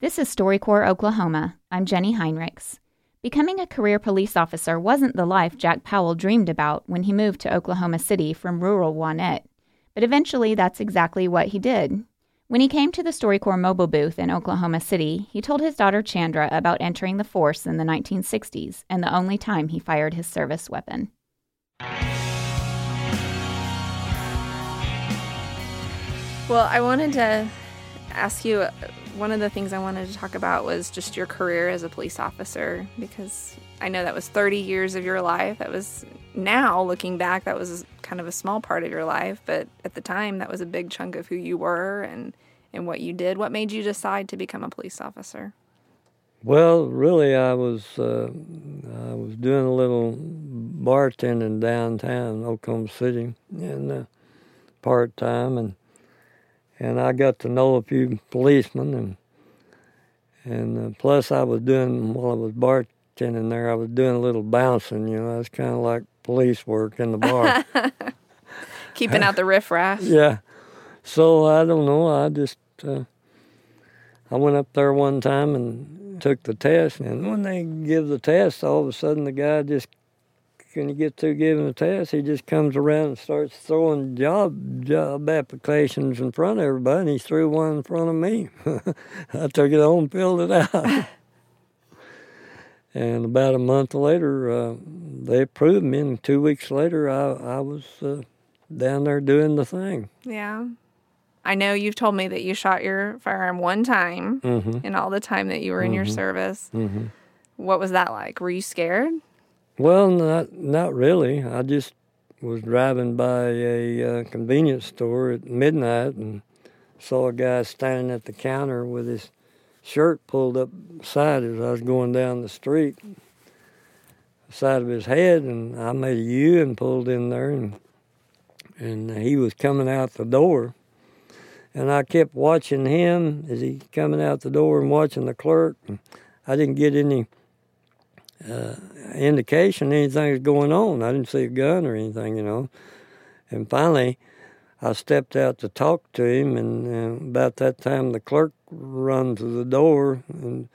This is StoryCorps Oklahoma. I'm Jenny Heinrichs. Becoming a career police officer wasn't the life Jack Powell dreamed about when he moved to Oklahoma City from rural Wanette, but eventually that's exactly what he did. When he came to the StoryCorps mobile booth in Oklahoma City, he told his daughter Chandra about entering the force in the 1960s and the only time he fired his service weapon. Well, I wanted to ask you one of the things I wanted to talk about was just your career as a police officer because I know that was 30 years of your life. That was now looking back, that was kind of a small part of your life, but at the time, that was a big chunk of who you were and, and what you did. What made you decide to become a police officer? Well, really, I was uh, I was doing a little bartending downtown Oklahoma City, and uh, part time, and and I got to know a few policemen, and and uh, plus I was doing while I was bartending there, I was doing a little bouncing. You know, it's kind of like police work in the bar, keeping out the riffraff. yeah. So I don't know. I just uh, I went up there one time and took the test, and when they give the test, all of a sudden the guy just when you get through giving the test, he just comes around and starts throwing job job applications in front of everybody. And he threw one in front of me. I took it home, filled it out. and about a month later, uh, they approved me. And two weeks later, I I was uh, down there doing the thing. Yeah. I know you've told me that you shot your firearm one time Mm-hmm. in all the time that you were in your Mhm. service. Mm-hmm. What was that like? Were you scared? Well, not not really. I just was driving by a uh, convenience store at midnight and saw a guy standing at the counter with his shirt pulled up side as I was going down the street, side of his head, and I made a U and pulled in there, and and he was coming out the door, and I kept watching him as he coming out the door and watching the clerk. And I didn't get any uh, indication anything was going on. I didn't see a gun or anything, you know. And finally, I stepped out to talk to him, and uh, about that time, the clerk run to the door, and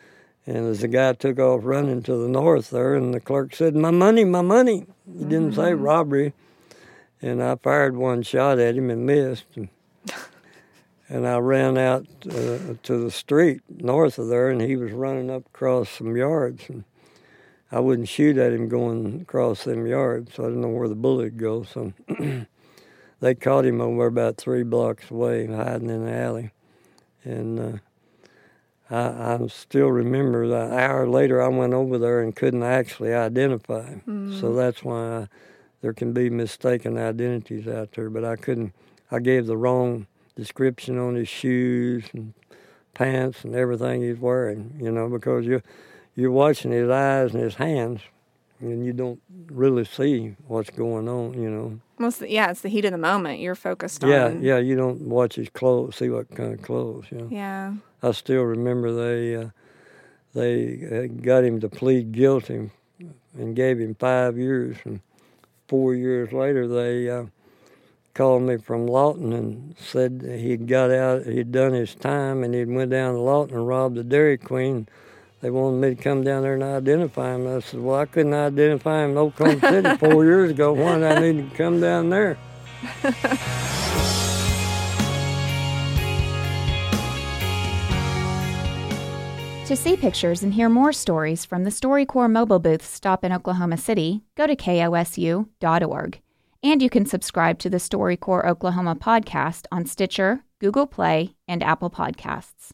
and as the guy took off running to the north there, and the clerk said, "My money, my money." He didn't say robbery, and I fired one shot at him and missed. And, and I ran out uh, to the street north of there, and he was running up across some yards. And I wouldn't shoot at him going across them yards, so I didn't know where the bullet would go. So they caught him over about three blocks away, hiding in the alley. And uh, I, I still remember that an hour later I went over there and couldn't actually identify him. So that's why I, there can be mistaken identities out there. But I couldn't, I gave the wrong description on his shoes and pants and everything he's wearing, you know, because you you're watching his eyes and his hands, and you don't really see what's going on. You know. Most yeah, it's the heat of the moment. You're focused Yeah, on. yeah. Yeah. You don't watch his clothes, see what kind of clothes. You know. Yeah. I still remember they uh, they uh, got him to plead guilty and gave him five years, and four years later they uh, called me from Lawton and said he'd got out, he'd done his time, and he'd went down to Lawton and robbed the Dairy Queen. They wanted me to come down there and identify him. I said, "Well, I couldn't identify him in Oklahoma City four years ago. Why did I need to come down there?" To see pictures and hear more stories from the StoryCorps mobile booth stop in Oklahoma City, go to kosu.org. And you can subscribe to the StoryCorps Oklahoma podcast on Stitcher, Google Play, and Apple Podcasts.